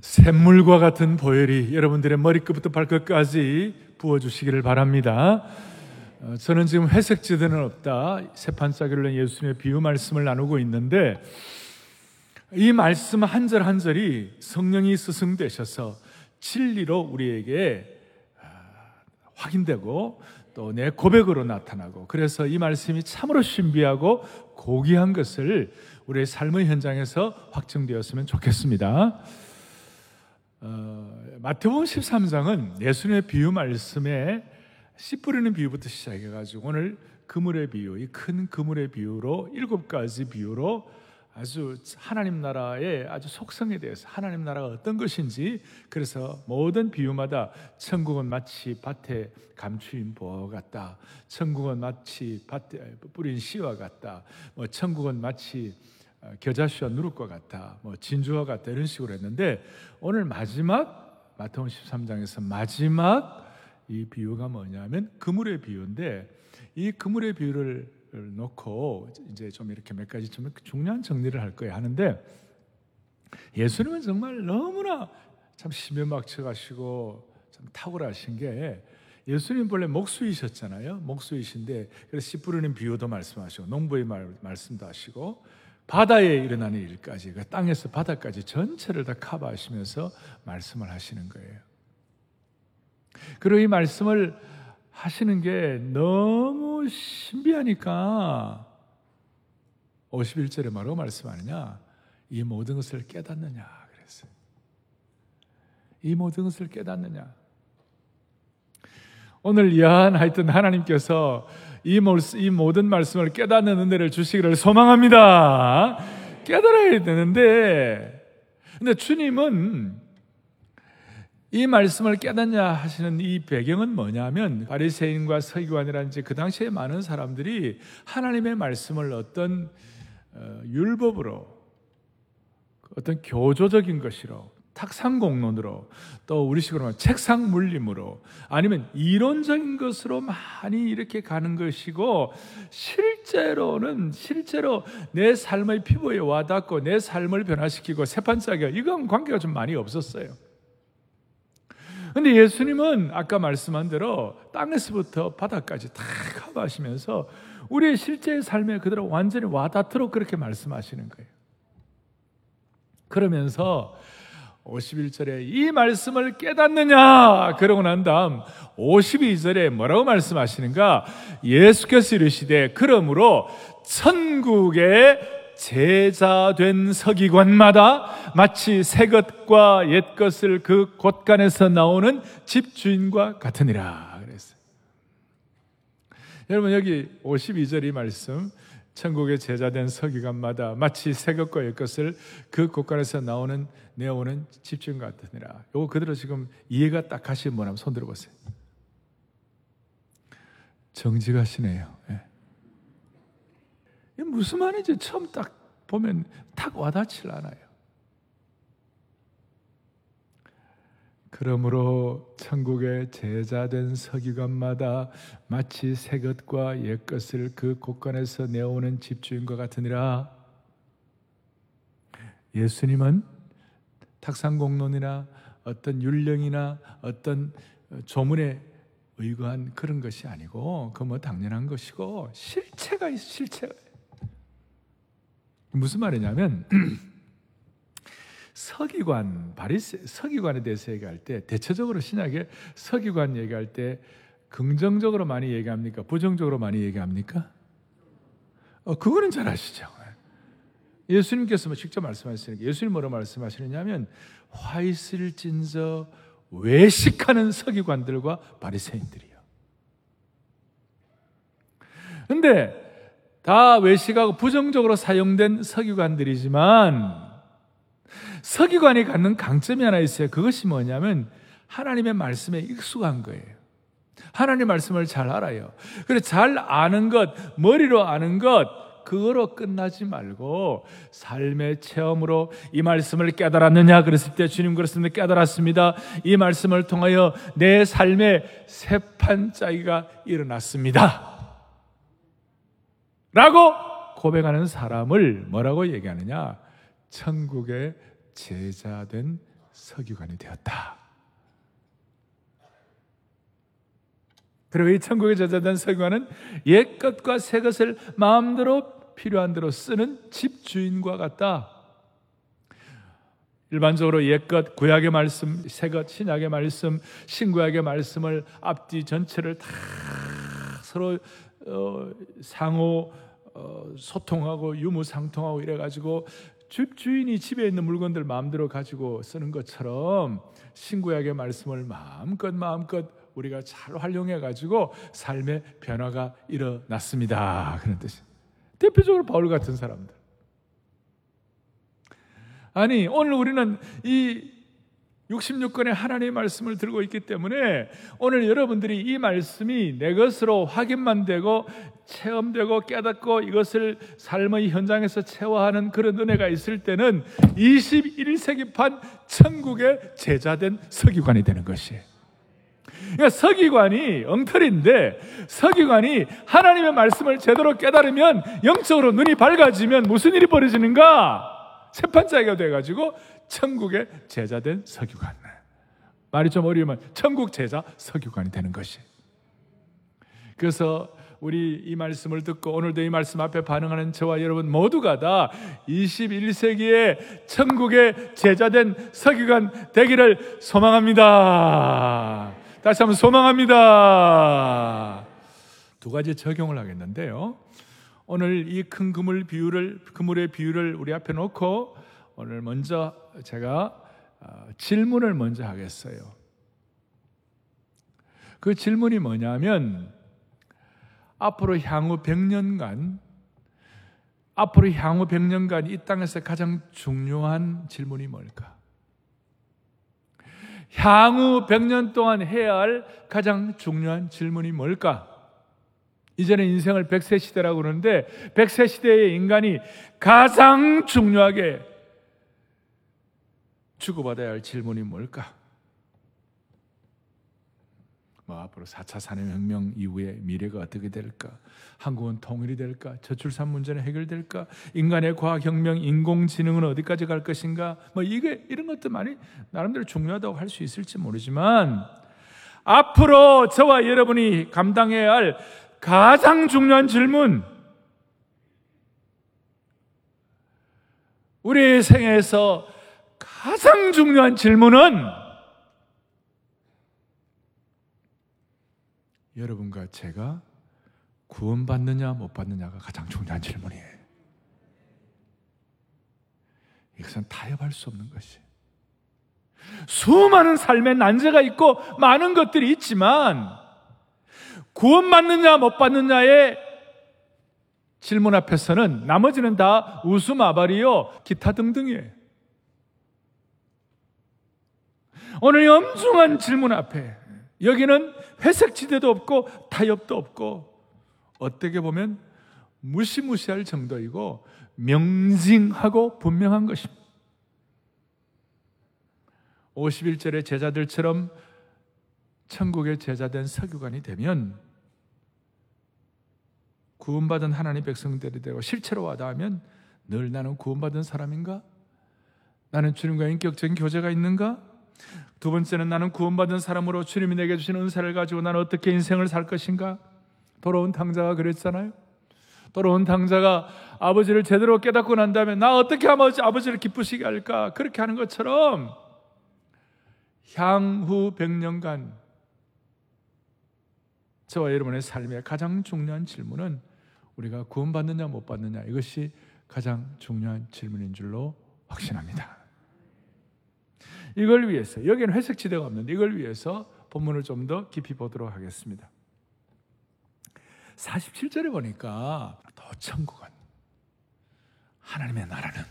샘물과 같은 보혈이 여러분들의 머리끝부터 발끝까지 부어주시기를 바랍니다. 어, 저는 지금 회색 지대는 없다. 세판짜기를 낸 예수님의 비유 말씀을 나누고 있는데 이 말씀 한 절 한 절이 성령이 스승되셔서 진리로 우리에게 아, 확인되고 또 내 고백으로 나타나고 그래서 이 말씀이 참으로 신비하고 고귀한 것을 우리의 삶의 현장에서 확증되었으면 좋겠습니다. 어, 마태복음 13장은 예수님의 비유 말씀에 씨 뿌리는 비유부터 시작해 가지고 오늘 그물의 비유, 이 큰 그물의 비유로 일곱 가지 비유로 아주 하나님 나라의 아주 속성에 대해서 하나님 나라가 어떤 것인지 그래서 모든 비유마다 천국은 마치 밭에 감추인 보화 같다. 천국은 마치 밭에 뿌린 씨와 같다. 뭐 천국은 마치 어, 겨자씨와 누룩과 같다. 뭐 진주와 같다 이런 식으로 했는데 오늘 마지막 마태복음 13장에서 마지막 이 비유가 뭐냐면 그물의 비유인데 이 그물의 비유를 놓고 이제 좀 이렇게 몇 가지 좀 중요한 정리를 할 거예요 하는데 예수님은 정말 너무나 참 심연막쳐 가시고 참 탁월하신 게 예수님 본래 목수이셨잖아요. 목수이신데 그래서 씨 뿌리는 비유도 말씀하시고 농부의 말, 말씀도 하시고 바다에 일어나는 일까지 그 땅에서 바다까지 전체를 다 커버하시면서 말씀을 하시는 거예요. 그리고 이 말씀을 하시는 게 너무 신비하니까 51절에 뭐라고 말씀하느냐? 이 모든 것을 깨닫느냐 그랬어요. 이 모든 것을 깨닫느냐? 오늘 이한 하여튼 하나님께서 이, 모든 말씀을 깨닫는 은혜를 주시기를 소망합니다. 깨달아야 되는데, 근데 주님은 이 말씀을 깨닫냐 하시는 이 배경은 뭐냐면 바리새인과 서기관이라든지 그 당시에 많은 사람들이 하나님의 말씀을 어떤 어, 율법으로 어떤 교조적인 것이로 탁상공론으로 또 우리식으로 말하면 책상 물림으로 아니면 이론적인 것으로 많이 이렇게 가는 것이고 실제로는 실제로 내 삶의 피부에 와닿고 내 삶을 변화시키고 세판짜기가 이건 관계가 좀 많이 없었어요. 근데 예수님은 아까 말씀한 대로 땅에서부터 바닥까지 다 커버하시면서 우리의 실제 삶에 그대로 완전히 와닿도록 그렇게 말씀하시는 거예요. 그러면서 51절에 이 말씀을 깨닫느냐? 그러고 난 다음 52절에 뭐라고 말씀하시는가? 예수께서 이르시되 그러므로 천국의 제자된 서기관마다 마치 새 것과 옛 것을 그 곳간에서 나오는 집주인과 같으니라. 그랬어요. 여러분 여기 52절 이 말씀 천국의 제자된 서기관마다 마치 새 것과 옛 것을 그 곳간에서 나오는 내오는 집주인 같으니라. 요거 그대로 지금 이해가 딱 하시면 뭐냐면 손 들어보세요. 정직하시네요. 네. 무슨 말인지 처음 딱 보면 탁 와닿질 않아요. 그러므로 천국의 제자된 서기관마다 마치 새 것과 옛 것을 그 곳간에서 내오는 집주인과 같으니라. 예수님은 탁상공론이나 어떤 율령이나 어떤 조문에 의거한 그런 것이 아니고 그 뭐 당연한 것이고 실체가 있어 실체가 무슨 말이냐면 서기관 바리세 서기관에 대해서 얘기할 때 대체적으로 신약에 서기관 얘기할 때 긍정적으로 많이 얘기합니까? 부정적으로 많이 얘기합니까? 어, 그거는 잘 아시죠. 예수님께서 뭐 직접 말씀하시니까 예수님 뭐로 말씀하시느냐면 화 있을 진저 외식하는 서기관들과 바리새인들이요. 근데 다 외식하고 부정적으로 사용된 서기관들이지만 서기관이 갖는 강점이 하나 있어요. 그것이 뭐냐면 하나님의 말씀에 익숙한 거예요. 하나님 말씀을 잘 알아요. 그래서 잘 아는 것, 머리로 아는 것, 그거로 끝나지 말고 삶의 체험으로 이 말씀을 깨달았느냐 그랬을 때 주님 그렇습니다 깨달았습니다. 이 말씀을 통하여 내 삶의 새판짜기가 일어났습니다. 라고 고백하는 사람을 뭐라고 얘기하느냐? 천국의 제자된 서기관이 되었다. 그리고 이 천국의 제자된 서기관은 옛 것과 새 것을 마음대로 필요한 대로 쓰는 집 주인과 같다. 일반적으로 옛것 구약의 말씀, 새것 신약의 말씀, 신구약의 말씀을 앞뒤 전체를 다 서로 어, 상호 어, 소통하고 유무상통하고 이래가지고 집 주인이 집에 있는 물건들 마음대로 가지고 쓰는 것처럼 신구약의 말씀을 마음껏 마음껏 우리가 잘 활용해 가지고 삶의 변화가 일어났습니다. 그런 뜻이. 대표적으로 바울 같은 사람들. 아니 오늘 우리는 이 66권의 하나님의 말씀을 들고 있기 때문에 오늘 여러분들이 이 말씀이 내 것으로 확인만 되고 체험되고 깨닫고 이것을 삶의 현장에서 체화하는 그런 은혜가 있을 때는 21세기판 천국의 제자된 서기관이 되는 것이에요. 그러니까 서기관이 엉터리인데 서기관이 하나님의 말씀을 제대로 깨달으면 영적으로 눈이 밝아지면 무슨 일이 벌어지는가? 세판짜기가 돼가지고 천국의 제자된 서기관. 말이 좀 어려우면 천국 제자 서기관이 되는 것이. 그래서 우리 이 말씀을 듣고 오늘도 이 말씀 앞에 반응하는 저와 여러분 모두가 다 21세기의 천국의 제자된 서기관 되기를 소망합니다. 다시 한번 소망합니다. 두 가지 적용을 하겠는데요. 오늘 이 큰 그물 비유를 그물의 비유를 우리 앞에 놓고 오늘 먼저 제가 어, 질문을 먼저 하겠어요. 그 질문이 뭐냐면 앞으로 향후 100년간 앞으로 향후 100년간 이 땅에서 가장 중요한 질문이 뭘까? 향후 100년 동안 해야 할 가장 중요한 질문이 뭘까? 이제는 인생을 100세 시대라고 그러는데 100세 시대의 인간이 가장 중요하게 주고받아야 할 질문이 뭘까? 뭐 앞으로 4차 산업혁명 이후에 미래가 어떻게 될까? 한국은 통일이 될까? 저출산 문제는 해결될까? 인간의 과학혁명, 인공지능은 어디까지 갈 것인가? 뭐 이게 이런 것도 많이 나름대로 중요하다고 할 수 있을지 모르지만 앞으로 저와 여러분이 감당해야 할 가장 중요한 질문 우리 생에서 가장 중요한 질문은 여러분과 제가 구원받느냐 못 받느냐가 가장 중요한 질문이에요. 이것은 타협할 수 없는 것이. 수많은 삶의 난제가 있고 많은 것들이 있지만 구원받느냐 못 받느냐의 질문 앞에서는 나머지는 다 웃음아발이요 기타 등등이에요. 오늘 엄중한 질문 앞에 여기는 회색 지대도 없고 타협도 없고 어떻게 보면 무시무시할 정도이고 명징하고 분명한 것입니다. 51절의 제자들처럼 천국의 제자된 서기관이 되면 구원받은 하나님 백성들이 되고 실체로 와닿으면 늘 나는 구원받은 사람인가? 나는 주님과 인격적인 교제가 있는가? 두 번째는 나는 구원받은 사람으로 주님이 내게 주신 은사를 가지고 나는 어떻게 인생을 살 것인가? 돌아온 당자가 그랬잖아요. 돌아온 당자가 아버지를 제대로 깨닫고 난 다음에 나 어떻게 하면 아버지를 기쁘시게 할까? 그렇게 하는 것처럼 향후 100년간 저와 여러분의 삶의 가장 중요한 질문은 우리가 구원받느냐 못 받느냐 이것이 가장 중요한 질문인 줄로 확신합니다. 이걸 위해서 여기는 회색 지대가 없는데 이걸 위해서 본문을 좀 더 깊이 보도록 하겠습니다. 47절에 보니까 더 천국은 하나님의 나라는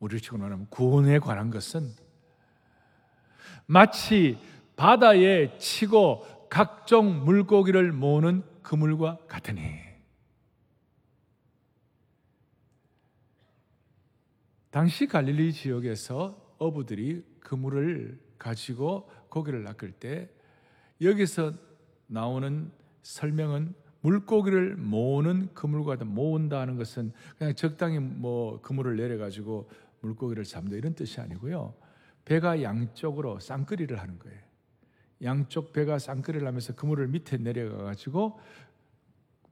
우리 지금 말하면 구원에 관한 것은 마치 바다에 치고 각종 물고기를 모으는 그물과 같으니 당시 갈릴리 지역에서 어부들이 그물을 가지고 고기를 낚을 때 여기서 나오는 설명은 물고기를 모으는 그물과 모은다는 것은 그냥 적당히 뭐 그물을 내려 가지고 물고기를 잡는다 이런 뜻이 아니고요. 배가 양쪽으로 쌍끌이를 하는 거예요. 양쪽 배가 쌍끌이를 하면서 그물을 밑에 내려가 가지고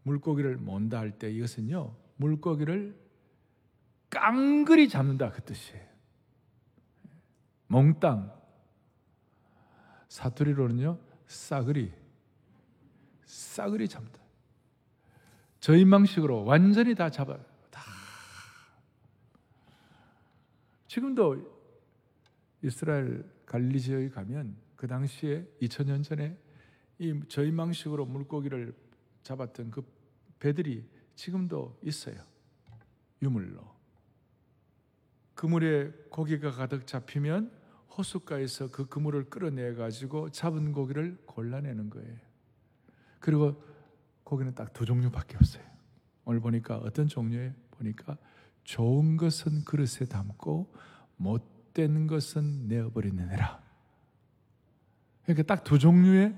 물고기를 몬다 할 때 이것은요 물고기를 깡그리 잡는다 그 뜻이에요. 몽땅 사투리로는요 싸그리 싸그리 잡는다. 저인망식으로 완전히 다 잡아요. 다. 지금도 이스라엘 갈리 지역에 가면 그 당시에 2000년 전에 이 저인망식으로 물고기를 잡았던 그 배들이 지금도 있어요. 유물로. 그물에 고기가 가득 잡히면 호숫가에서 그 그물을 끌어내 가지고 잡은 고기를 골라내는 거예요. 그리고 고기는 딱 두 종류밖에 없어요. 오늘 보니까 어떤 종류에 보니까 좋은 것은 그릇에 담고 못된 것은 내어버리느니라. 그러니까 딱두 종류의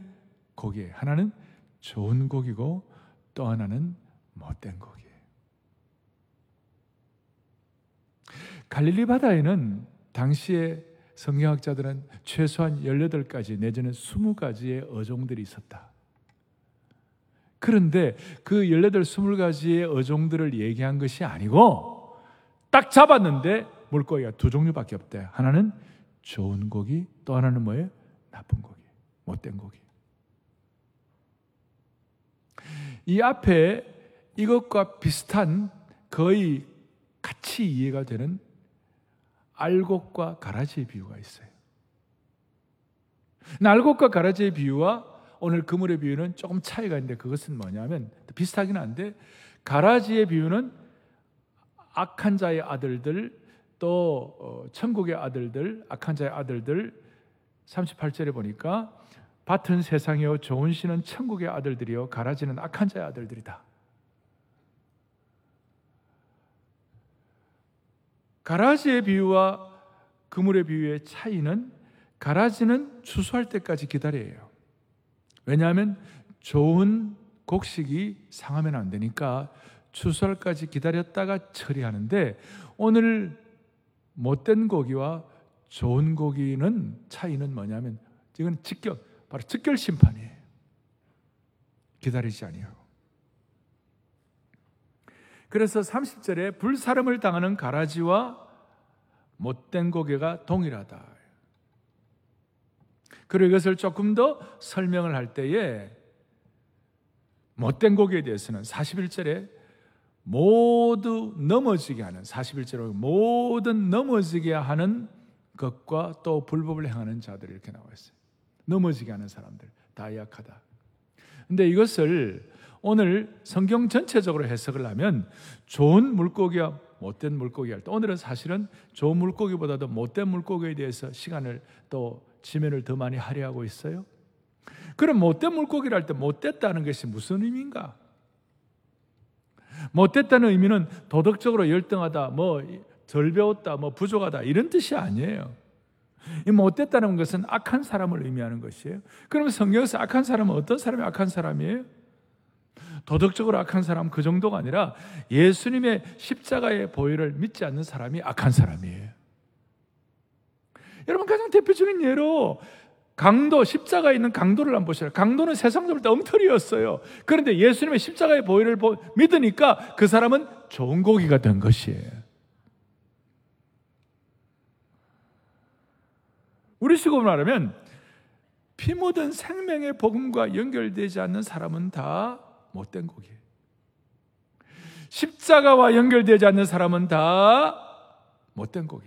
고기. 하나는 좋은 고기고 또 하나는 못된 고기예요. 갈릴리 바다에는 당시에 성경학자들은 최소한 18가지 내지는 20가지의 어종들이 있었다. 그런데 그 18, 20가지의 어종들을 얘기한 것이 아니고 딱 잡았는데 물고기가 두 종류밖에 없대. 하나는 좋은 고기, 또 하나는 뭐예요? 나쁜 고기, 못된 고기. 이 앞에 이것과 비슷한 거의 같이 이해가 되는 알곡과 가라지의 비유가 있어요. 알곡과 가라지의 비유와 오늘 그물의 비유는 조금 차이가 있는데 그것은 뭐냐면 비슷하긴 한데 가라지의 비유는 악한 자의 아들들 또 어, 천국의 아들들 악한 자의 아들들 38절에 보니까 밭은 세상이요 좋은 씨는 천국의 아들들이요 가라지는 악한 자의 아들들이다. 가라지의 비유와 그물의 비유의 차이는 가라지는 추수할 때까지 기다려요. 왜냐하면 좋은 곡식이 상하면 안 되니까 추수할까지 기다렸다가 처리하는데 오늘 못된 고기와 좋은 고기는 차이는 뭐냐면 이건 직격 바로 즉결 심판이에요. 기다리지 아니하고. 그래서 30절에 불사름을 당하는 가라지와 못된 고개가 동일하다. 그리고 이것을 조금 더 설명을 할 때에 못된 고개에 대해서는 41절에 모두 넘어지게 하는 41절로 모든 넘어지게 하는 것과 또 불법을 행하는 자들 이렇게 나와 있어요. 넘어지게 하는 사람들 다 약하다. 근데 이것을 오늘 성경 전체적으로 해석을 하면 좋은 물고기와 못된 물고기 할 때 오늘은 사실은 좋은 물고기보다도 못된 물고기에 대해서 시간을 또 지면을 더 많이 할애하고 있어요. 그럼 못된 물고기를 할 때 못됐다는 것이 무슨 의미인가? 못됐다는 의미는 도덕적으로 열등하다, 뭐덜 배웠다, 뭐 부족하다 이런 뜻이 아니에요. 이 못됐다는 것은 악한 사람을 의미하는 것이에요. 그럼 성경에서 악한 사람은 어떤 사람이 악한 사람이에요? 도덕적으로 악한 사람 그 정도가 아니라 예수님의 십자가의 보혈을 믿지 않는 사람이 악한 사람이에요. 여러분 가장 대표적인 예로 강도 십자가에 있는 강도를 한번 보시라. 강도는 세상적으로 엉터리였어요. 그런데 예수님의 십자가의 보혈을 믿으니까 그 사람은 좋은 고기가 된 것이에요. 우리 식으로 말하면 피 묻은 생명의 복음과 연결되지 않는 사람은 다 못된 고기. 십자가와 연결되지 않는 사람은 다 못된 고기.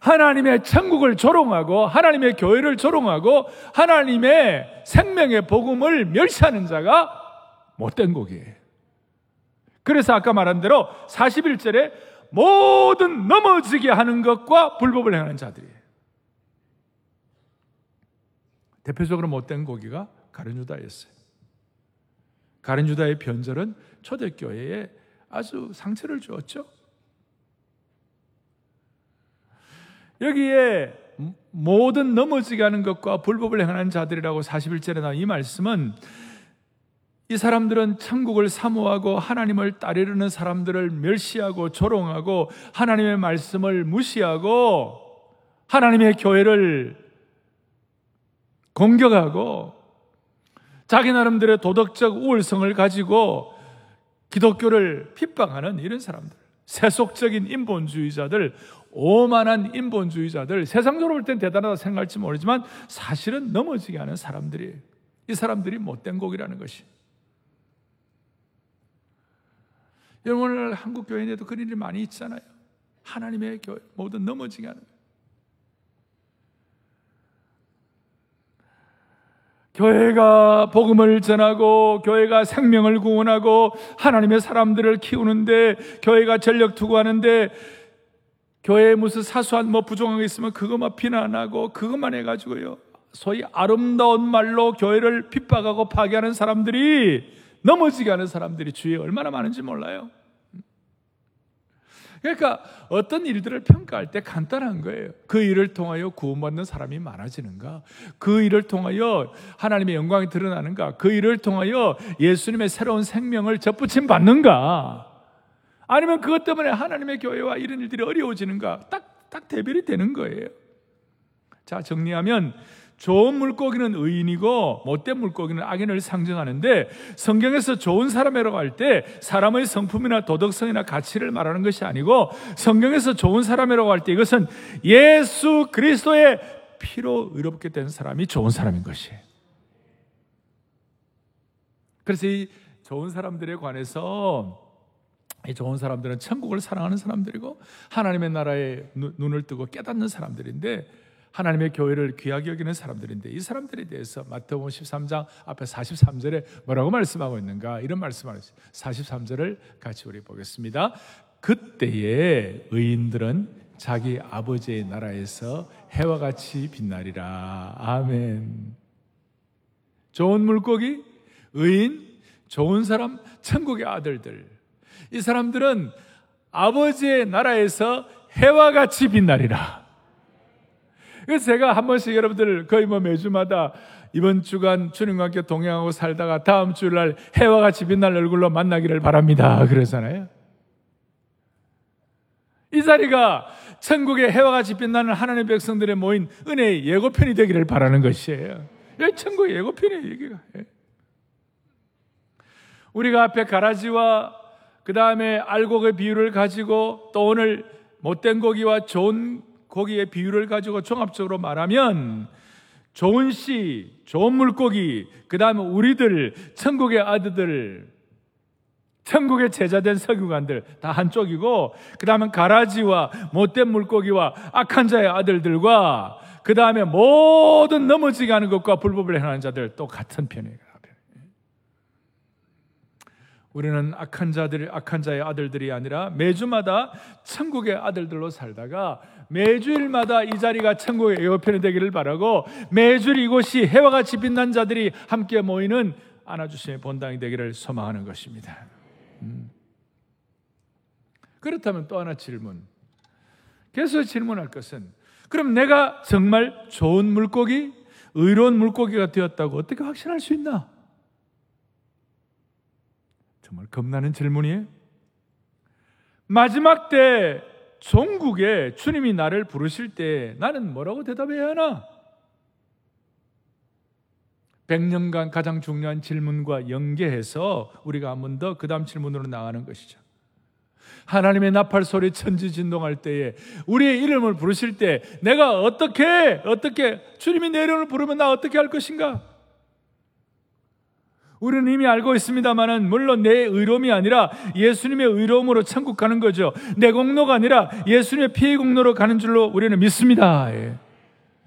하나님의 천국을 조롱하고 하나님의 교회를 조롱하고 하나님의 생명의 복음을 멸시하는 자가 못된 고기예요. 그래서 아까 말한 대로 41절에 모든 넘어지게 하는 것과 불법을 행하는 자들이에요. 대표적으로 못된 고기가 가룟유다였어요. 가룟유다의 변절은 초대교회에 아주 상처를 주었죠. 여기에 모든 넘어지게 하는 것과 불법을 행하는 자들이라고 41절에 나온 이 말씀은 이 사람들은 천국을 사모하고 하나님을 따르려는 사람들을 멸시하고 조롱하고 하나님의 말씀을 무시하고 하나님의 교회를 공격하고 자기 나름대로 도덕적 우월성을 가지고 기독교를 핍박하는 이런 사람들, 세속적인 인본주의자들, 오만한 인본주의자들, 세상적으로 볼 땐 대단하다 생각할지 모르지만 사실은 넘어지게 하는 사람들이 이 사람들이 못된 곡이라는 것이. 여러분 오늘 한국 교회에도 그런 일이 많이 있잖아요. 하나님의 교회 모든 넘어지게 하는. 교회가 복음을 전하고 교회가 생명을 구원하고 하나님의 사람들을 키우는데 교회가 전력 투구하는데 교회에 무슨 사소한 뭐 부정한 게 있으면 그것만 비난하고 그것만 해가지고요 소위 아름다운 말로 교회를 핍박하고 파괴하는 사람들이 넘어지게 하는 사람들이 주위에 얼마나 많은지 몰라요. 그러니까 어떤 일들을 평가할 때 간단한 거예요. 그 일을 통하여 구원받는 사람이 많아지는가? 그 일을 통하여 하나님의 영광이 드러나는가? 그 일을 통하여 예수님의 새로운 생명을 접붙임 받는가? 아니면 그것 때문에 하나님의 교회와 이런 일들이 어려워지는가? 딱, 딱 대별이 되는 거예요. 자, 정리하면 좋은 물고기는 의인이고 못된 물고기는 악인을 상징하는데 성경에서 좋은 사람이라고 할 때 사람의 성품이나 도덕성이나 가치를 말하는 것이 아니고 성경에서 좋은 사람이라고 할 때 이것은 예수 그리스도의 피로 의롭게 된 사람이 좋은 사람인 것이에요. 그래서 이 좋은 사람들에 관해서 이 좋은 사람들은 천국을 사랑하는 사람들이고 하나님의 나라에 눈을 뜨고 깨닫는 사람들인데 하나님의 교회를 귀하게 여기는 사람들인데 이 사람들에 대해서 마태복음 13장 앞에 43절에 뭐라고 말씀하고 있는가 이런 말씀을 하죠. 43절을 같이 우리 보겠습니다. 그때에 의인들은 자기 아버지의 나라에서 해와 같이 빛나리라. 아멘. 좋은 물고기, 의인, 좋은 사람, 천국의 아들들. 이 사람들은 아버지의 나라에서 해와 같이 빛나리라. 그래서 제가 한 번씩 여러분들 거의 뭐 매주마다 이번 주간 주님과 함께 동행하고 살다가 다음 주날 해와 같이 빛날 얼굴로 만나기를 바랍니다. 그러잖아요. 이 자리가 천국의 해와 같이 빛나는 하나님의 백성들의 모인 은혜의 예고편이 되기를 바라는 것이에요. 여기 천국의 예고편이에요, 여기가. 예. 우리가 앞에 가라지와 그 다음에 알곡의 비유를 가지고 또 오늘 못된 고기와 좋은 고기의 비유를 가지고 종합적으로 말하면 좋은 씨, 좋은 물고기, 그 다음에 우리들, 천국의 아들들, 천국의 제자된 서기관들 다 한쪽이고, 그 다음에 가라지와 못된 물고기와 악한 자의 아들들과 그 다음에 모든 넘어지게 하는 것과 불법을 행하는 자들 또 같은 편이에요. 우리는 악한 자들, 악한 자의 아들들이 아니라 매주마다 천국의 아들들로 살다가 매주일마다 이 자리가 천국의 에어편이 되기를 바라고 매주 이곳이 해와 같이 빛난 자들이 함께 모이는 안아주심의 본당이 되기를 소망하는 것입니다. 음. 그렇다면 또 하나 질문. 계속 질문할 것은 그럼 내가 정말 좋은 물고기, 의로운 물고기가 되었다고 어떻게 확신할 수 있나? 정말 겁나는 질문이에요. 마지막 때 종국에 주님이 나를 부르실 때 나는 뭐라고 대답해야 하나? 100년간 가장 중요한 질문과 연계해서 우리가 한 번 더 그 다음 질문으로 나가는 것이죠. 하나님의 나팔 소리 천지 진동할 때에 우리의 이름을 부르실 때 내가 어떻게 어떻게 주님이 내 이름을 부르면 나 어떻게 할 것인가? 우리는 이미 알고 있습니다만은 물론 내 의로움이 아니라 예수님의 의로움으로 천국 가는 거죠. 내 공로가 아니라 예수님의 피의 공로로 가는 줄로 우리는 믿습니다. 예.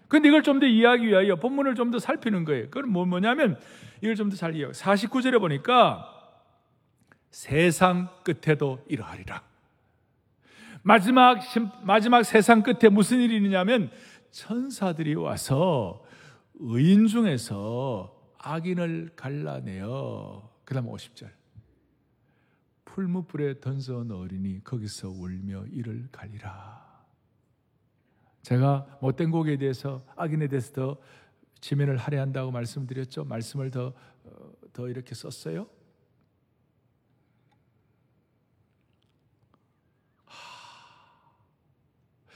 근데 이걸 좀 더 이해하기 위하여 본문을 좀 더 살피는 거예요. 그건 뭐, 뭐냐면 이걸 좀 더 잘 이해하고 49절에 보니까 세상 끝에도 이러하리라. 마지막 마지막 세상 끝에 무슨 일이 있느냐면 천사들이 와서 의인 중에서 악인을 갈라내어. 그 다음 50절. 풀무불에 던져 넣으리니 거기서 울며 이를 갈리라. 제가 못된 곡에 대해서 악인에 대해서 더 지면을 할애한다고 말씀드렸죠? 말씀을 더, 어, 더 이렇게 썼어요?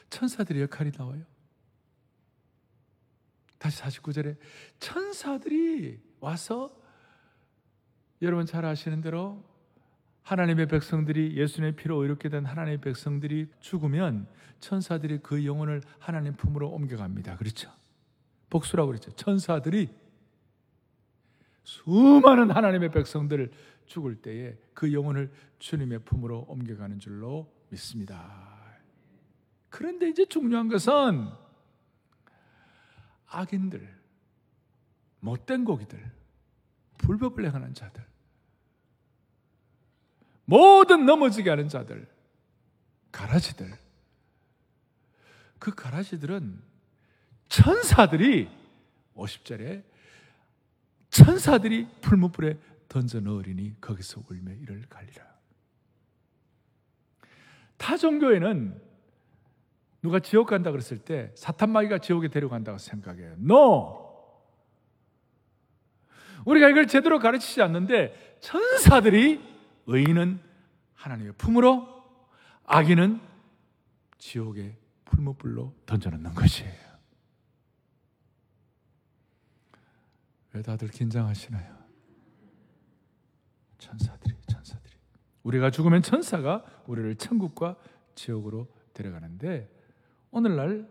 천사들의 역할이 나와요 다시 49절에 천사들이 와서 여러분 잘 아시는 대로 하나님의 백성들이 예수님의 피로 의롭게 된 하나님의 백성들이 죽으면 천사들이 그 영혼을 하나님 품으로 옮겨갑니다. 그렇죠? 복수라고 그랬죠. 천사들이 수많은 하나님의 백성들을 죽을 때에 그 영혼을 주님의 품으로 옮겨가는 줄로 믿습니다. 그런데 이제 중요한 것은 악인들, 못된 고기들, 불법을 행하는 자들, 모든 넘어지게 하는 자들, 가라지들. 그 가라지들은 천사들이 50절에 천사들이 풀무불에 던져 넣으리니 거기서 울며 이를 갈리라. 타 종교에는 누가 지옥 간다 그랬을 때 사탄 마귀가 지옥에 데려간다고 생각해요. No. 우리가 이걸 제대로 가르치지 않는데 천사들이 의인은 하나님의 품으로 악인은 지옥의 풀무불로 던져놓는 것이에요. 왜 다들 긴장하시나요? 천사들이, 천사들이. 우리가 죽으면 천사가 우리를 천국과 지옥으로 데려가는데 오늘날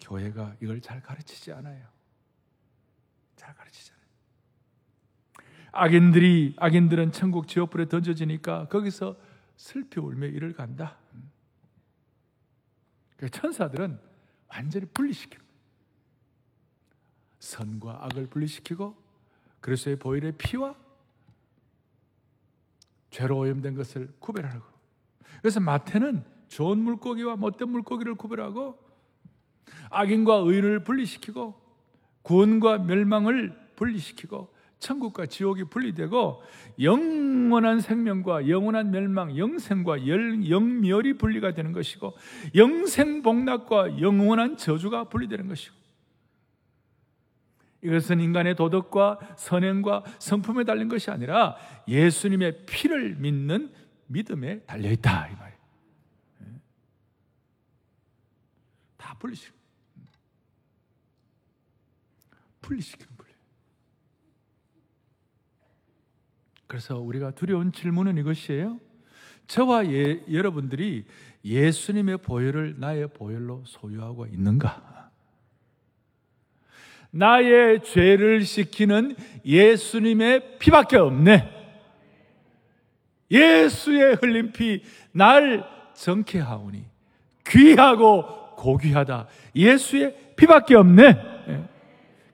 교회가 이걸 잘 가르치지 않아요. 잘 가르치지 않아요. 악인들이 악인들은 천국 지옥불에 던져지니까 거기서 슬피 울며 이를 간다. 그 천사들은 완전히 분리시킵니다. 선과 악을 분리시키고 그리스도의 보혈의 피와 죄로 오염된 것을 구별하고 그래서 마태는 좋은 물고기와 못된 물고기를 구별하고 악인과 의를 분리시키고 구원과 멸망을 분리시키고 천국과 지옥이 분리되고 영원한 생명과 영원한 멸망, 영생과 영멸이 분리가 되는 것이고 영생 복락과 영원한 저주가 분리되는 것이고 이것은 인간의 도덕과 선행과 성품에 달린 것이 아니라 예수님의 피를 믿는 믿음에 달려 있다 이 말이에요. 다 분리시켜. 분리시키는 분리. 그래서 우리가 두려운 질문은 이것이에요. 저와 예, 여러분들이 예수님의 보혈을 나의 보혈로 소유하고 있는가? 나의 죄를 씻기는 예수님의 피밖에 없네. 예수의 흘린 피, 날 정케하오니 귀하고 고귀하다. 예수의 피밖에 없네. 예.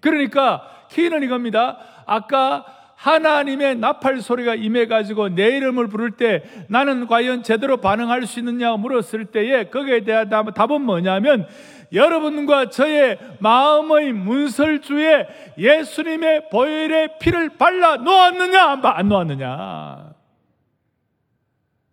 그러니까 키는 이겁니다. 아까 하나님의 나팔 소리가 임해가지고 내 이름을 부를 때 나는 과연 제대로 반응할 수 있느냐 물었을 때에 거기에 대한 답은 뭐냐면 여러분과 저의 마음의 문설주에 예수님의 보혈의 피를 발라 놓았느냐 안 놓았느냐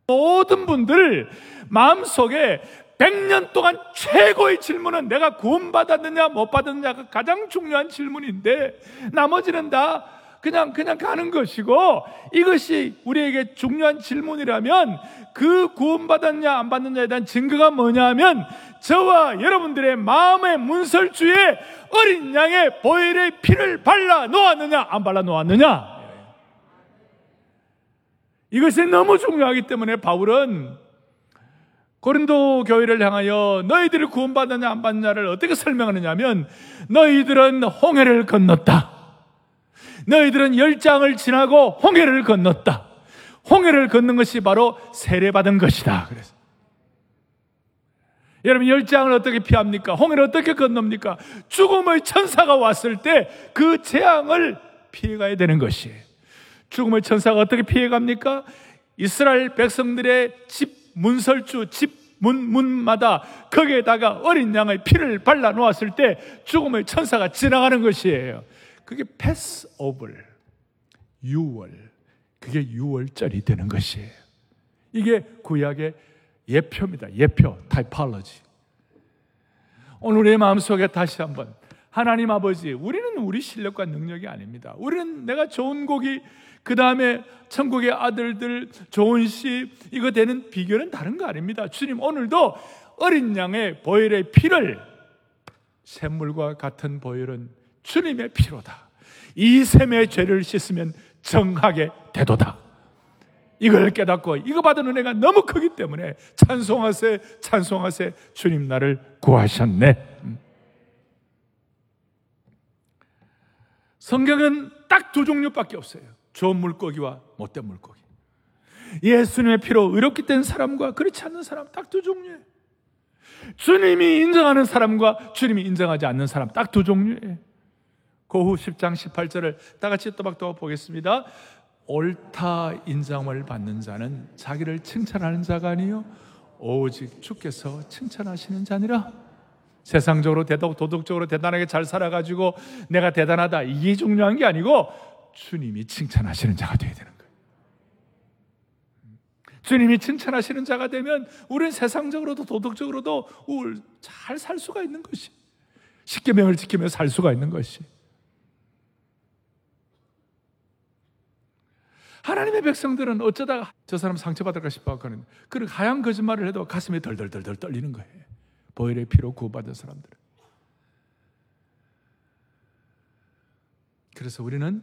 모든 분들 마음속에 100년 동안 최고의 질문은 내가 구원받았느냐 못 받았느냐가 가장 중요한 질문인데 나머지는 다 그냥 그냥 가는 것이고 이것이 우리에게 중요한 질문이라면 그 구원받았냐 안 받느냐에 대한 증거가 뭐냐면 저와 여러분들의 마음의 문설주에 어린 양의 보혈의 피를 발라 놓았느냐 안 발라 놓았느냐. 이것이 너무 중요하기 때문에 바울은 고린도 교회를 향하여 너희들이 구원받느냐 안 받느냐를 어떻게 설명하느냐면 너희들은 홍해를 건넜다. 너희들은 열장을 지나고 홍해를 건넜다. 홍해를 걷는 것이 바로 세례받은 것이다. 그래서 여러분 열장을 어떻게 피합니까? 홍해를 어떻게 건넙니까? 죽음의 천사가 왔을 때 그 재앙을 피해가야 되는 것이에요. 죽음의 천사가 어떻게 피해갑니까? 이스라엘 백성들의 집 문설주 집 문, 문마다 거기에다가 어린 양의 피를 발라 놓았을 때 죽음의 천사가 지나가는 것이에요. 그게 패스 오블, 6월. 그게 6월절이 되는 것이에요. 이게 구약의 예표입니다. 예표, 타이팔러지. 오늘의 마음속에 다시 한번 하나님 아버지, 우리는 우리 실력과 능력이 아닙니다. 우리는 내가 좋은 곡이 그 다음에 천국의 아들들 좋은 시 이거 되는 비결은 다른 거 아닙니다. 주님 오늘도 어린 양의 보혈의 피를 샘물과 같은 보혈은 주님의 피로다. 이 셈의 죄를 씻으면 정하게 되도다. 이걸 깨닫고 이거 받은 은혜가 너무 크기 때문에 찬송하세 찬송하세 주님 나를 구하셨네. 음. 성경은 딱 두 종류밖에 없어요. 좋은 물고기와 못된 물고기. 예수님의 피로 의롭게 된 사람과 그렇지 않는 사람 딱 두 종류예요. 주님이 인정하는 사람과 주님이 인정하지 않는 사람 딱 두 종류예요. 고후 10장 18절을 다 같이 또박또박 보겠습니다. 옳다 인정을 받는 자는 자기를 칭찬하는 자가 아니요 오직 주께서 칭찬하시는 자니라. 세상적으로 대도 도덕적으로 대단하게 잘 살아가지고 내가 대단하다 이게 중요한 게 아니고 주님이 칭찬하시는 자가 되어야 되는 거예요. 주님이 칭찬하시는 자가 되면 우리는 세상적으로도 도덕적으로도 잘 살 수가 있는 것이 십계명을 지키며 살 수가 있는 것이 하나님의 백성들은 어쩌다가 저 사람 상처받을까 싶어 하거든. 그 하얀 거짓말을 해도 가슴이 덜덜덜덜 떨리는 거예요. 보혈의 피로 구원받은 사람들은. 그래서 우리는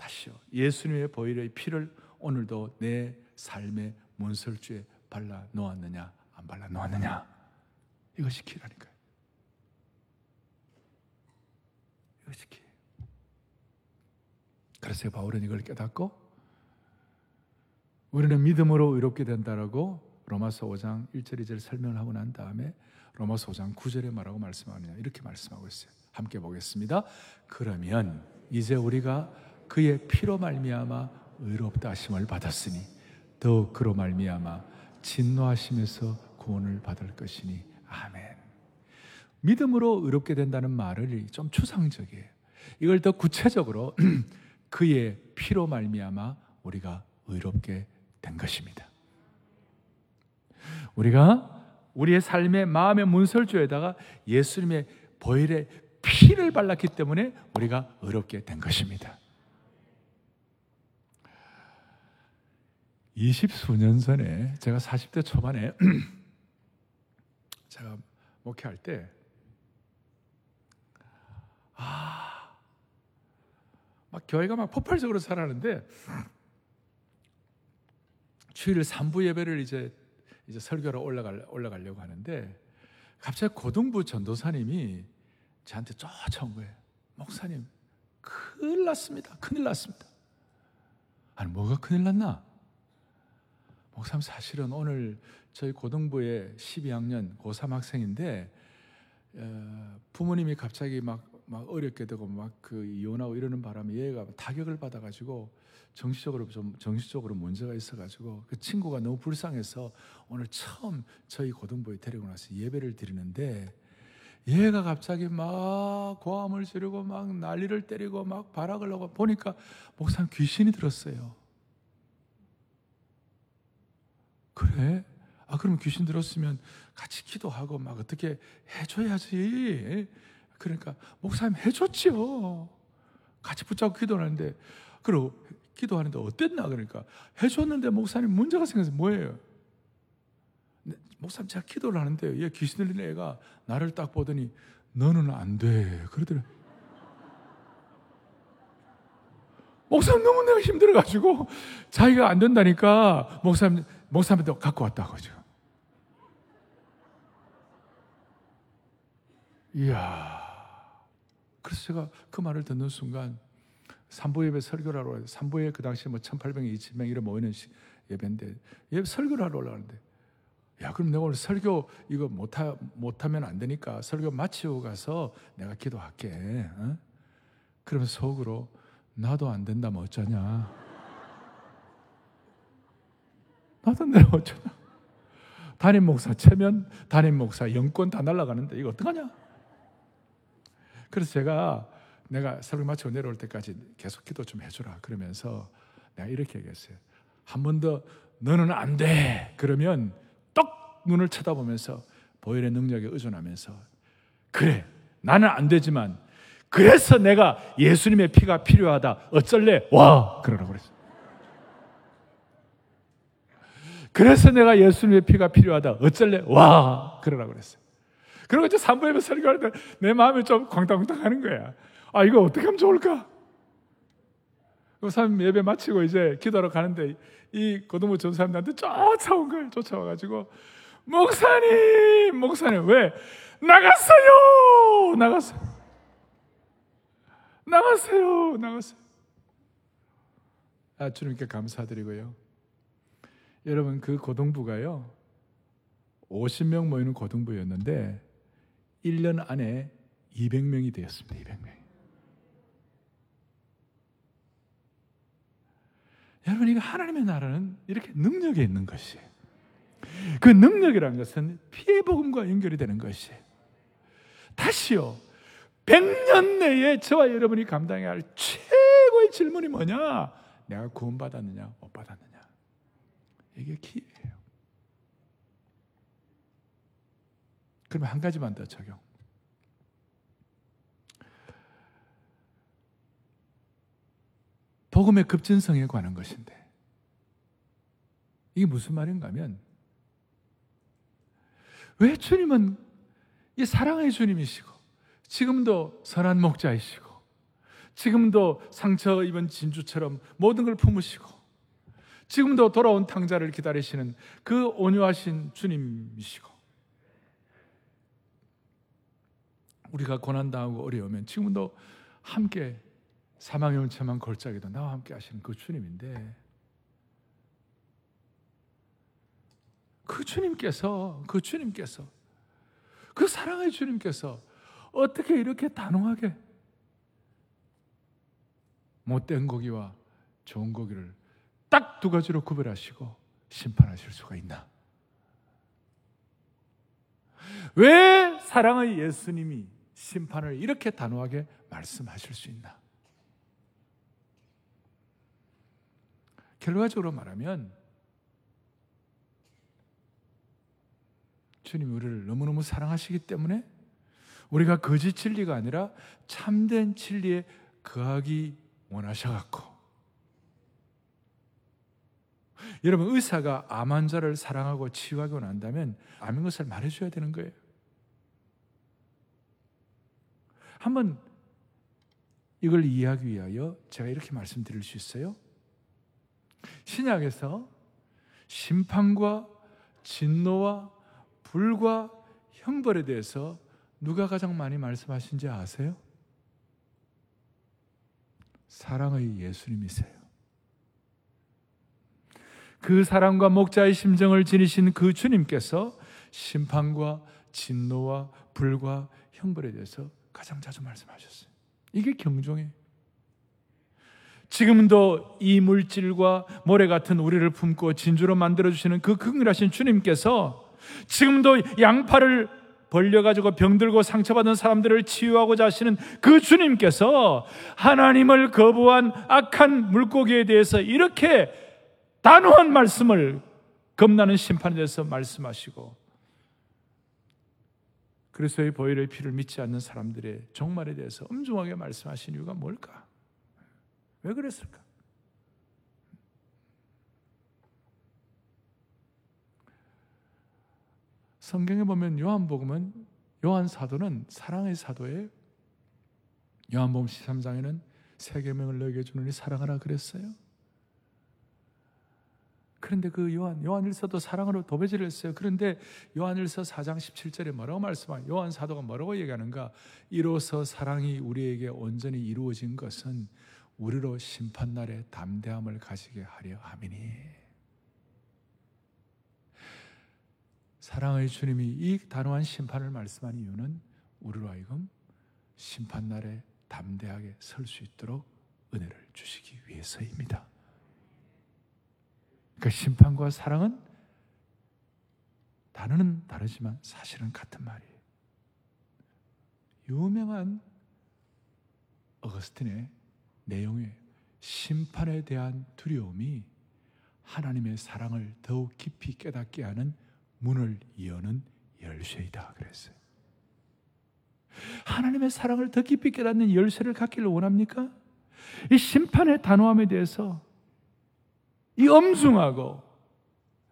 다시요. 예수님의 보혈의 피를 오늘도 내 삶의 문설주에 발라 놓았느냐, 안 발라 놓았느냐. 이것이 키라니까요. 이것이 키. 그래서 바울은 이걸 깨닫고 우리는 믿음으로 의롭게 된다라고 로마서 5장 1절 2절 설명을 하고 난 다음에 로마서 5장 9절에 말하고 말씀하느냐 이렇게 말씀하고 있어요. 함께 보겠습니다. 그러면 이제 우리가 그의 피로 말미암아 의롭다 하심을 받았으니 더 그로 말미암아 진노하심에서 구원을 받을 것이니 아멘. 믿음으로 의롭게 된다는 말을 좀 추상적이에요. 이걸 더 구체적으로 그의 피로 말미암아 우리가 의롭게 된 것입니다. 우리가 우리의 삶의 마음의 문설주에다가 예수님의 보혈의 피를 발랐기 때문에 우리가 의롭게 된 것입니다. 20 수년 전에 제가 40대 초반에 제가 목회할 때 아, 막 교회가 막 폭발적으로 살아는데 주일 3부 예배를 이제 이제 설교로 올라갈 올라가려고 하는데 갑자기 고등부 전도사님이 저한테 쫓아온 거예요. 목사님, 큰일 났습니다. 큰일 났습니다. 아니 뭐가 큰일 났나? 목사님 사실은 오늘 저희 고등부의 12학년 고3 학생인데 어, 부모님이 갑자기 막, 막 어렵게 되고 막 그 이혼하고 이러는 바람에 얘가 타격을 받아가지고 정신적으로 좀 정신적으로 문제가 있어가지고 그 친구가 너무 불쌍해서 오늘 처음 저희 고등부에 데리고 나서 예배를 드리는데 얘가 갑자기 막 고함을 지르고 막 난리를 때리고 막 발악을 하고 보니까 목사님 귀신이 들었어요. 그래? 아, 그럼 귀신 들었으면 같이 기도하고 막 어떻게 해줘야지. 그러니까, 목사님 해줬지요. 같이 붙잡고 기도하는데, 그리고 기도하는데 어땠나? 그러니까, 해줬는데 목사님 문제가 생겨서 뭐예요? 네, 목사님 제가 기도를 하는데, 얘 귀신 들린 애가 나를 딱 보더니, 너는 안 돼. 그러더래. 목사님 너무 내가 힘들어가지고, 자기가 안 된다니까, 목사님, 목사님도 갖고 왔다고 죠 이야. 그래서 제가 그 말을 듣는 순간 삼부 예배 설교를 하러. 삼부에 그 당시에 뭐 1800명, 2000명 이래 모이는 예배인데 예배 설교를 하러 올라가는데 야 그럼 내가 오늘 설교 이거 못하, 못하면 안 되니까 설교 마치고 가서 내가 기도할게 어? 그러면서 속으로 나도 안 된다면 어쩌냐 나도 내가 어쩌냐 담임 목사 체면 담임 목사 영권 다 날라가는데 이거 어떡하냐 그래서 제가 내가 설교 마치고 내려올 때까지 계속 기도 좀 해주라. 그러면서 내가 이렇게 얘기했어요. 한 번 더 너는 안 돼. 그러면 떡 눈을 쳐다보면서 보혈의 능력에 의존하면서 그래 나는 안 되지만 그래서 내가 예수님의 피가 필요하다. 어쩔래? 와 그러라고 그랬어. 그래서 내가 예수님의 피가 필요하다. 어쩔래? 와 그러라고 그랬어요. 그리고 이제 산부예배 설교할 때 내 마음이 좀 광당광당 하는 거야. 아, 이거 어떻게 하면 좋을까? 산 예배 마치고 이제 기도하러 가는데 이 고등부 전사님한테 쫓아온 거예요. 쫓아와가지고 목사님, 목사님 왜 나갔어요? 나갔어요. 나갔어요. 나갔어요. 아, 주님께 감사드리고요. 여러분 그 고등부가요. 50명 모이는 고등부였는데 1년 안에 200명이 되었습니다. 200명. 여러분 이거 하나님의 나라는 이렇게 능력이 있는 것이에요. 그 능력이라는 것은 피해 복음과 연결이 되는 것이에요. 다시요. 100년 내에 저와 여러분이 감당해야 할 최고의 질문이 뭐냐? 내가 구원받았느냐, 못 받았느냐. 이게 기회예요. 그러면 한 가지만 더 적용. 복음의 급진성에 관한 것인데 이게 무슨 말인가 하면 왜 주님은 이 사랑의 주님이시고 지금도 선한 목자이시고 지금도 상처 입은 진주처럼 모든 걸 품으시고 지금도 돌아온 탕자를 기다리시는 그 온유하신 주님이시고 우리가 고난당하고 어려우면 지금도 함께 사망의 온체만 걸작에도 나와 함께 하시는 그 주님인데 그 주님께서 그 주님께서 그 사랑의 주님께서 어떻게 이렇게 단호하게 못된 고기와 좋은 고기를 딱 두 가지로 구별하시고 심판하실 수가 있나? 왜 사랑의 예수님이 심판을 이렇게 단호하게 말씀하실 수 있나? 결과적으로 말하면 주님 우리를 너무너무 사랑하시기 때문에 우리가 거짓 진리가 아니라 참된 진리에 거하기 원하셔 갖고 여러분 의사가 암 환자를 사랑하고 치유하기 원한다면 암인 것을 말해줘야 되는 거예요. 한번 이걸 이해하기 위하여 제가 이렇게 말씀드릴 수 있어요. 신약에서 심판과 진노와 불과 형벌에 대해서 누가 가장 많이 말씀하신지 아세요? 사랑의 예수님이세요. 그 사랑과 목자의 심정을 지니신 그 주님께서 심판과 진노와 불과 형벌에 대해서 가장 자주 말씀하셨어요. 이게 경종이에요. 지금도 이 물질과 모래 같은 우리를 품고 진주로 만들어 주시는 그 긍휼하신 주님께서 지금도 양팔을 벌려가지고 병들고 상처받은 사람들을 치유하고자 하시는 그 주님께서 하나님을 거부한 악한 물고기에 대해서 이렇게 단호한 말씀을 겁나는 심판에 대해서 말씀하시고 그리스도의 보혈의 피를 믿지 않는 사람들의 종말에 대해서 엄중하게 말씀하신 이유가 뭘까? 왜 그랬을까? 성경에 보면 요한복음은 요한 사도는 사랑의 사도예요. 요한복음 13장에는 세 계명을 너에게 주노니 사랑하라 그랬어요. 그런데 그 요한 요한일서도 사랑으로 도배질을 했어요. 그런데 요한일서 4장 17절에 뭐라고 말씀하 요한 사도가 뭐라고 얘기하는가? 이로써 사랑이 우리에게 온전히 이루어진 것은 우리로 심판 날에 담대함을 가지게 하려 함이니. 사랑의 주님이 이 단호한 심판을 말씀한 이유는 우리로 하여금 심판 날에 담대하게 설 수 있도록 은혜를 주시기 위해서입니다. 그 심판과 사랑은 단어는 다르지만 사실은 같은 말이에요. 유명한 어거스틴의 내용의 심판에 대한 두려움이 하나님의 사랑을 더욱 깊이 깨닫게 하는 문을 여는 열쇠이다 그랬어요. 하나님의 사랑을 더 깊이 깨닫는 열쇠를 갖기를 원합니까? 이 심판의 단호함에 대해서 이 엄중하고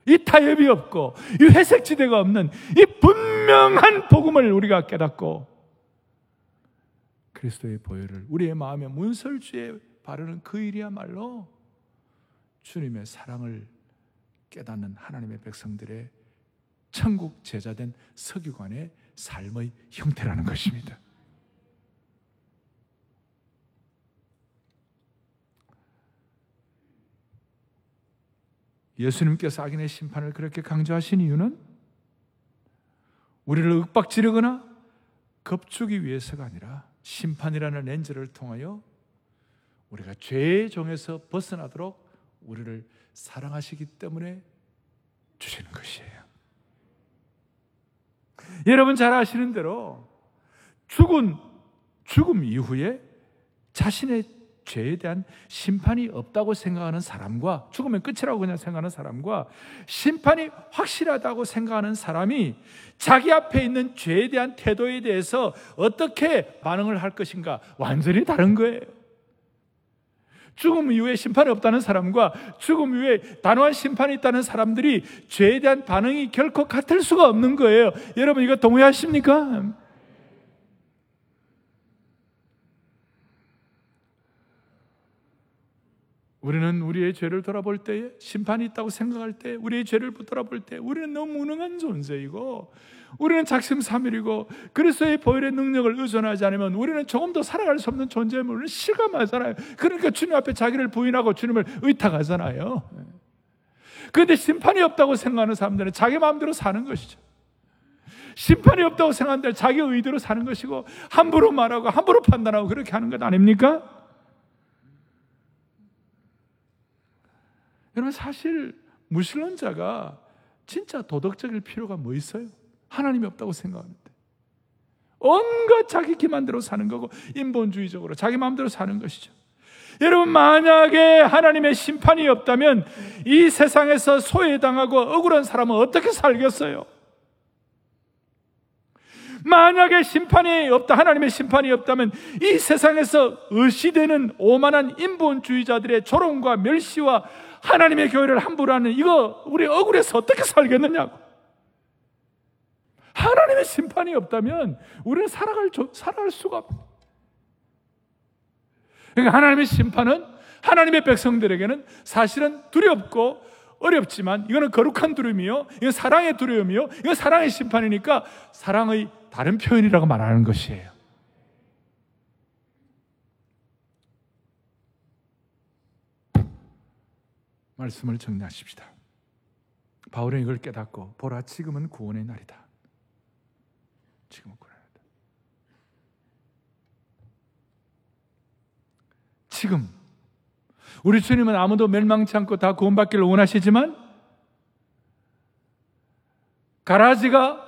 이 타협이 없고 이 회색 지대가 없는 이 분명 분명한 복음을 우리가 깨닫고 그리스도의 보혈을 우리의 마음에 문설주에 바르는 그 일이야말로 주님의 사랑을 깨닫는 하나님의 백성들의 천국 제자된 서기관의 삶의 형태라는 것입니다. 예수님께서 악인의 심판을 그렇게 강조하신 이유는 우리를 윽박지르거나 겁주기 위해서가 아니라 심판이라는 렌즈를 통하여 우리가 죄의 종에서 벗어나도록 우리를 사랑하시기 때문에 주시는 것이에요. 여러분 잘 아시는 대로 죽은 죽음 이후에 자신의 죄에 대한 심판이 없다고 생각하는 사람과 죽으면 끝이라고 그냥 생각하는 사람과 심판이 확실하다고 생각하는 사람이 자기 앞에 있는 죄에 대한 태도에 대해서 어떻게 반응을 할 것인가 완전히 다른 거예요. 죽음 이후에 심판이 없다는 사람과 죽음 이후에 단호한 심판이 있다는 사람들이 죄에 대한 반응이 결코 같을 수가 없는 거예요. 여러분 이거 동의하십니까? 우리는 우리의 죄를 돌아볼 때에 심판이 있다고 생각할 때 우리의 죄를 돌아볼 때 우리는 너무 무능한 존재이고 우리는 작심삼일이고 그리스도의 보혈의 능력을 의존하지 않으면 우리는 조금 더 살아갈 수 없는 존재임을 우리는 실감하잖아요. 그러니까 주님 앞에 자기를 부인하고 주님을 의탁하잖아요. 그런데 심판이 없다고 생각하는 사람들은 자기 마음대로 사는 것이죠. 심판이 없다고 생각하는 자기 의대로 사는 것이고 함부로 말하고 함부로 판단하고 그렇게 하는 것 아닙니까? 여러분 사실 무신론자가 진짜 도덕적일 필요가 뭐 있어요? 하나님이 없다고 생각하는데 온갖 자기 기만대로 사는 거고 인본주의적으로 자기 마음대로 사는 것이죠. 여러분 만약에 하나님의 심판이 없다면 이 세상에서 소외당하고 억울한 사람은 어떻게 살겠어요? 만약에 심판이 없다, 하나님의 심판이 없다면 이 세상에서 의시되는 오만한 인본주의자들의 조롱과 멸시와 하나님의 교회를 함부로 하는 이거 우리 억울해서 어떻게 살겠느냐고. 하나님의 심판이 없다면 우리는 살아갈, 살아갈 수가 없 그러니까 하나님의 심판은 하나님의 백성들에게는 사실은 두렵고 어렵지만 이거는 거룩한 두려움이요. 이건 사랑의 두려움이요. 이건 사랑의 심판이니까 사랑의 다른 표현이라고 말하는 것이에요. 말씀을 정리하십시다. 바울은 이걸 깨닫고 보라 지금은 구원의 날이다. 지금은 구원의 날이다. 지금 우리 주님은 아무도 멸망치 않고 다 구원받기를 원하시지만 가라지가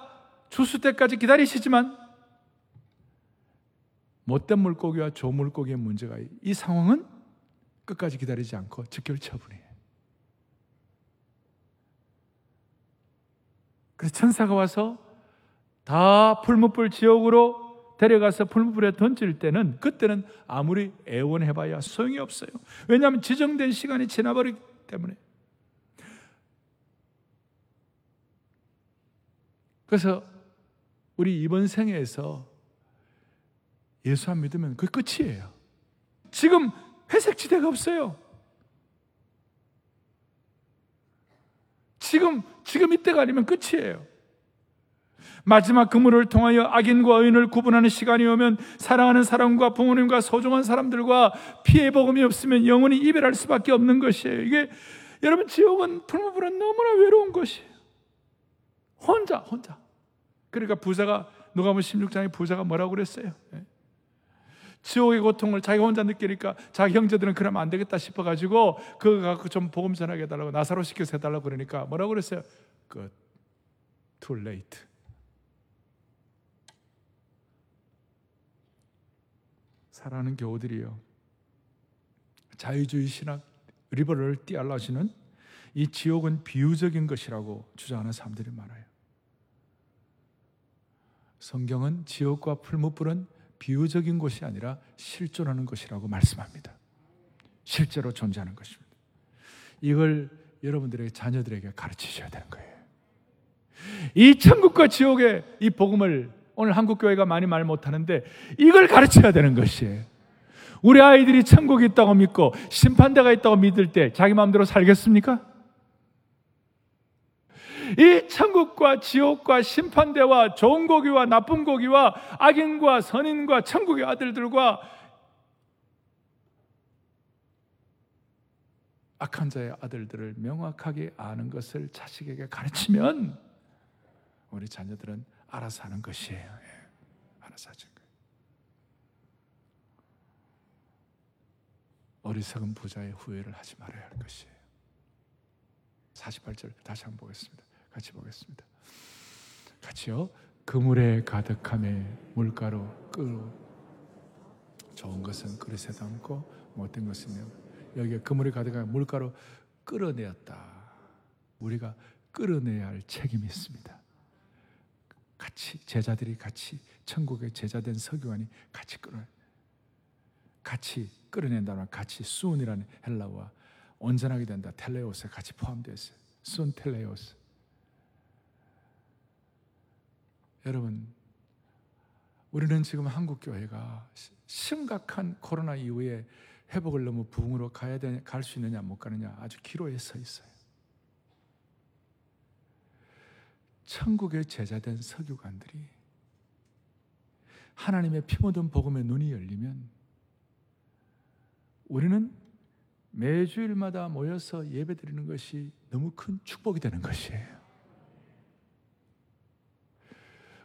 추수 때까지 기다리시지만 못된 물고기와 좋은 물고기의 문제가 이 상황은 끝까지 기다리지 않고 즉결 처분이에요. 그래서 천사가 와서 다 풀무불 지옥으로 데려가서 풀무불에 던질 때는 그때는 아무리 애원해봐야 소용이 없어요. 왜냐하면 지정된 시간이 지나버리기 때문에. 그래서 우리 이번 생에서 예수 안 믿으면 그 끝이에요. 지금 회색 지대가 없어요. 지금, 지금 이때가 아니면 끝이에요. 마지막 그물을 통하여 악인과 의인을 구분하는 시간이 오면 사랑하는 사람과 부모님과 소중한 사람들과 피해 복음이 없으면 영원히 이별할 수밖에 없는 것이에요. 이게 여러분 지옥은 불무불은 너무나 외로운 것이에요. 혼자 혼자. 그러니까 부자가 누가 보면 16장에 부자가 뭐라고 그랬어요? 예. 지옥의 고통을 자기 혼자 느끼니까 자기 형제들은 그러면 안 되겠다 싶어가지고 그거 갖고 좀 복음 전하게 해달라고 나사로 시켜서 해달라고 그러니까 뭐라고 그랬어요? 그 too late. 사랑하는 교우들이요. 자유주의 신학 리버럴 띠알라시는 이 지옥은 비유적인 것이라고 주장하는 사람들이 많아요. 성경은 지옥과 풀무불은 비유적인 것이 아니라 실존하는 것이라고 말씀합니다. 실제로 존재하는 것입니다. 이걸 여러분들의 자녀들에게 가르치셔야 되는 거예요. 이 천국과 지옥의 이 복음을 오늘 한국 교회가 많이 말 못하는데 이걸 가르쳐야 되는 것이에요. 우리 아이들이 천국이 있다고 믿고 심판대가 있다고 믿을 때 자기 마음대로 살겠습니까? 이 천국과 지옥과 심판대와 좋은 고기와 나쁜 고기와 악인과 선인과 천국의 아들들과 악한 자의 아들들을 명확하게 아는 것을 자식에게 가르치면 우리 자녀들은 알아서 하는 것이에요. 예. 알아서 하죠. 어리석은 부자의 후회를 하지 말아야 할 것이에요. 48절 다시 한번 보겠습니다. 같이 보겠습니다. 같이요. 그물에 가득함에 물가로 끓 좋은 것은 그릇에 담고 못된 것은 여기에 그물에 가득한 물가로 끌어내었다. 우리가 끌어내야 할 책임이 있습니다. 같이 제자들이 같이 천국의 제자된 서기관이 같이 끌어 같이 끌어낸다는 같이 수운이라는 헬라와 온전하게 된다 텔레오스에 같이 포함되어 있어요. 순 텔레오스. 여러분, 우리는 지금 한국 교회가 심각한 코로나 이후에 회복을 너무 부흥으로 가야 되냐, 갈 수 있느냐 못 가느냐 아주 기로에 서 있어요. 천국의 제자된 서기관들이 하나님의 피 묻은 복음의 눈이 열리면 우리는 매주일마다 모여서 예배드리는 것이 너무 큰 축복이 되는 것이에요.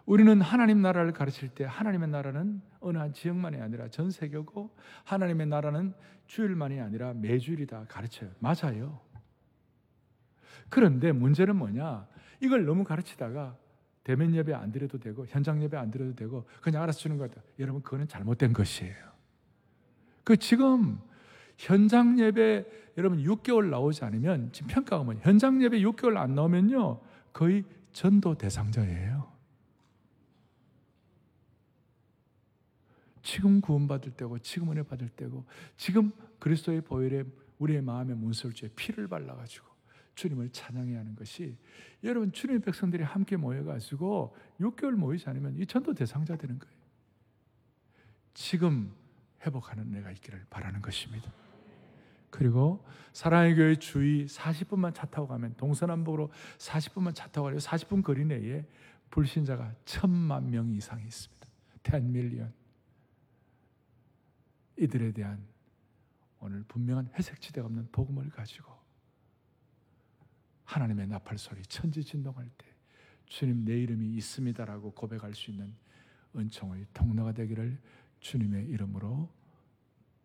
우리는 하나님 나라를 가르칠 때 하나님의 나라는 어느 한 지역만이 아니라 전 세계고 하나님의 나라는 주일만이 아니라 매주일이다 가르쳐요. 맞아요. 그런데 문제는 뭐냐? 이걸 너무 가르치다가 대면 예배 안 드려도 되고 현장 예배 안 드려도 되고 그냥 알아서 주는 것 같아요. 여러분 그거는 잘못된 것이에요. 그 지금 현장 예배 여러분 6개월 나오지 않으면 지금 평가가 뭐냐? 현장 예배 6개월 안 나오면요 거의 전도 대상자예요. 지금 구원받을 때고 지금 은혜 받을 때고 지금 그리스도의 보혈에 우리의 마음의 문설주에 피를 발라가지고 주님을 찬양해야 하는 것이 여러분 주님의 백성들이 함께 모여가지고 6개월 모이지 않으면 이 전도 대상자 되는 거예요. 지금 회복하는 내가 있기를 바라는 것입니다. 그리고 사랑의 교회 주위 40분만 차 타고 가면 동서남북으로 40분만 차 타고 가면 40분 거리 내에 불신자가 천만 명 이상이 있습니다. 10 밀리언. 이들에 대한 오늘 분명한 회색지대가 없는 복음을 가지고 하나님의 나팔 소리 천지 진동할 때 주님 내 이름이 있습니다라고 고백할 수 있는 은총의 통로가 되기를 주님의 이름으로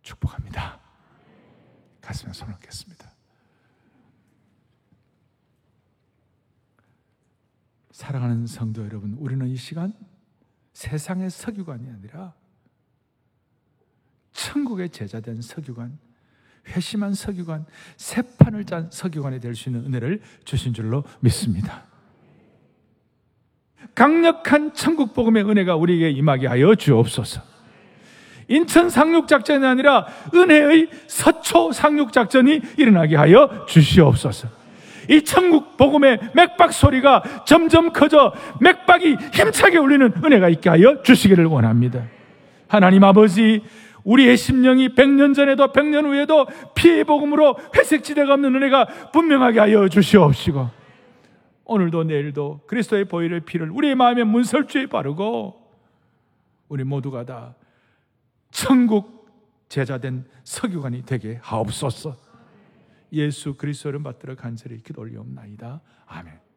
축복합니다. 가슴에 손을 얹겠습니다. 사랑하는 성도 여러분, 우리는 이 시간 세상의 석유관이 아니라 천국의 제자된 서기관, 회심한 서기관, 새 판을 짠 서기관이 될 수 있는 은혜를 주신 줄로 믿습니다. 강력한 천국 복음의 은혜가 우리에게 임하게 하여 주옵소서. 인천 상륙 작전이 아니라 은혜의 서초 상륙 작전이 일어나게 하여 주시옵소서. 이 천국 복음의 맥박 소리가 점점 커져 맥박이 힘차게 울리는 은혜가 있게 하여 주시기를 원합니다. 하나님 아버지, 우리의 심령이 100년 전에도 100년 후에도 피의 복음으로 회색 지대가 없는 은혜가 분명하게 하여 주시옵시고 오늘도 내일도 그리스도의 보혈의 피를 우리의 마음의 문설주에 바르고 우리 모두가 다 천국 제자된 서기관이 되게 하옵소서. 예수 그리스도를 받들어 간절히 기도 올리옵나이다. 아멘